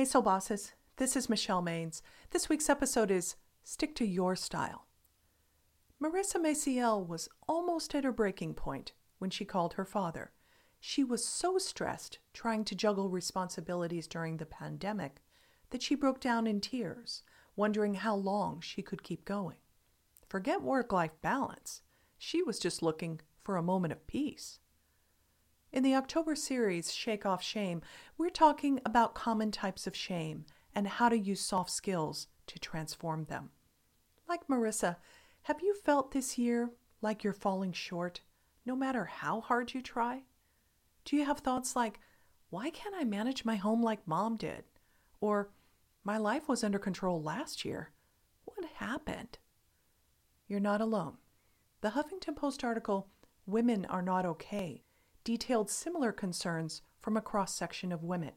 Hey, Soul Bosses. This is Michelle Maines. This week's episode is Stick to Your Style. Marissa Maciel was almost at her breaking point when she called her father. She was so stressed trying to juggle responsibilities during the pandemic that she broke down in tears, wondering how long she could keep going. Forget work life balance. She was just looking for a moment of peace. In the October series, Shake Off Shame, we're talking about common types of shame and how to use soft skills to transform them. Like Marissa, have you felt this year like you're falling short, no matter how hard you try? Do you have thoughts like, why can't I manage my home like mom did? Or, my life was under control last year. What happened? You're not alone. The Huffington Post article, Women Are Not Okay, detailed similar concerns from a cross section of women.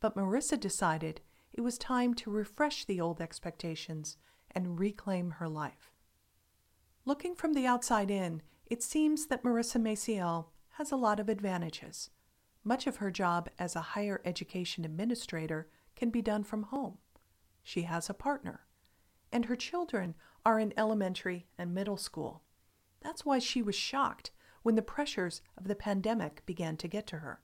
But Marissa decided it was time to refresh the old expectations and reclaim her life. Looking from the outside in, it seems that Marissa Maciel has a lot of advantages. Much of her job as a higher education administrator can be done from home. She has a partner, and her children are in elementary and middle school. That's why she was shocked when the pressures of the pandemic began to get to her.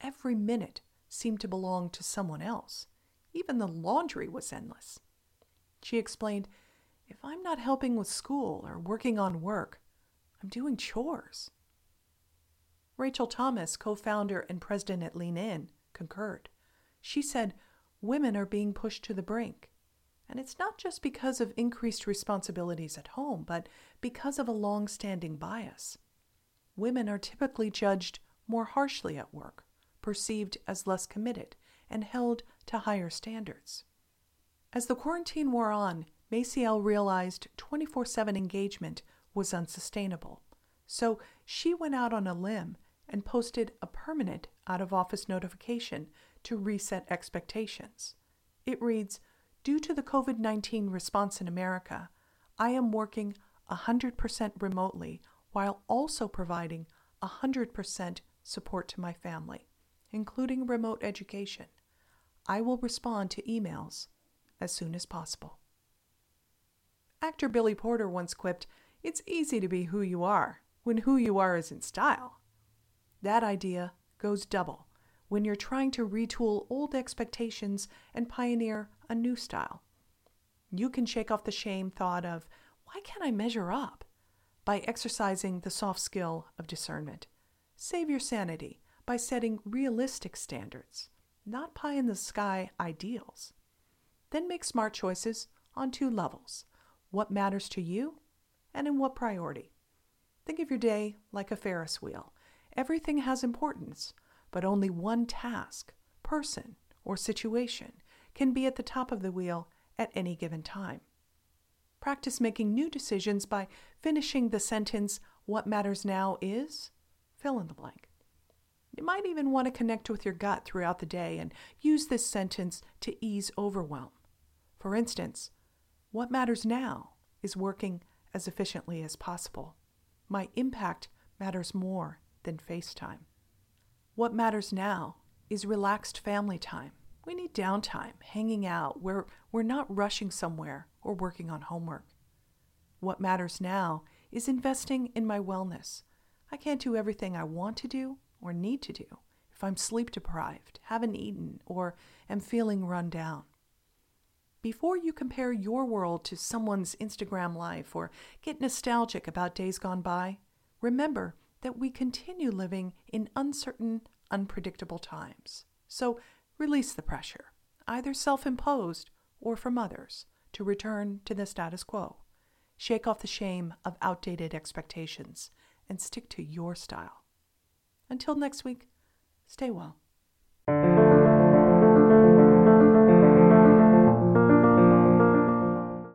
Every minute seemed to belong to someone else. Even the laundry was endless. She explained, If I'm not helping with school or working on work, I'm doing chores. Rachel Thomas, co founder and president at Lean In, concurred. She said, Women are being pushed to the brink. And it's not just because of increased responsibilities at home, but because of a long standing bias women are typically judged more harshly at work, perceived as less committed, and held to higher standards. As the quarantine wore on, Maciel realized 24 7 engagement was unsustainable. So she went out on a limb and posted a permanent out of office notification to reset expectations. It reads Due to the COVID 19 response in America, I am working 100% remotely while also providing 100% support to my family, including remote education. I will respond to emails as soon as possible. Actor Billy Porter once quipped, It's easy to be who you are when who you are is in style. That idea goes double when you're trying to retool old expectations and pioneer a new style. You can shake off the shame thought of, Why can't I measure up? By exercising the soft skill of discernment. Save your sanity by setting realistic standards, not pie in the sky ideals. Then make smart choices on two levels what matters to you and in what priority. Think of your day like a Ferris wheel. Everything has importance, but only one task, person, or situation can be at the top of the wheel at any given time. Practice making new decisions by finishing the sentence, What matters now is fill in the blank. You might even want to connect with your gut throughout the day and use this sentence to ease overwhelm. For instance, what matters now is working as efficiently as possible. My impact matters more than FaceTime. What matters now is relaxed family time. We need downtime, hanging out, where we're not rushing somewhere or working on homework. What matters now is investing in my wellness. I can't do everything I want to do or need to do if I'm sleep deprived, haven't eaten, or am feeling run down. Before you compare your world to someone's Instagram life or get nostalgic about days gone by, remember that we continue living in uncertain, unpredictable times. So Release the pressure, either self imposed or from others, to return to the status quo. Shake off the shame of outdated expectations and stick to your style. Until next week, stay well.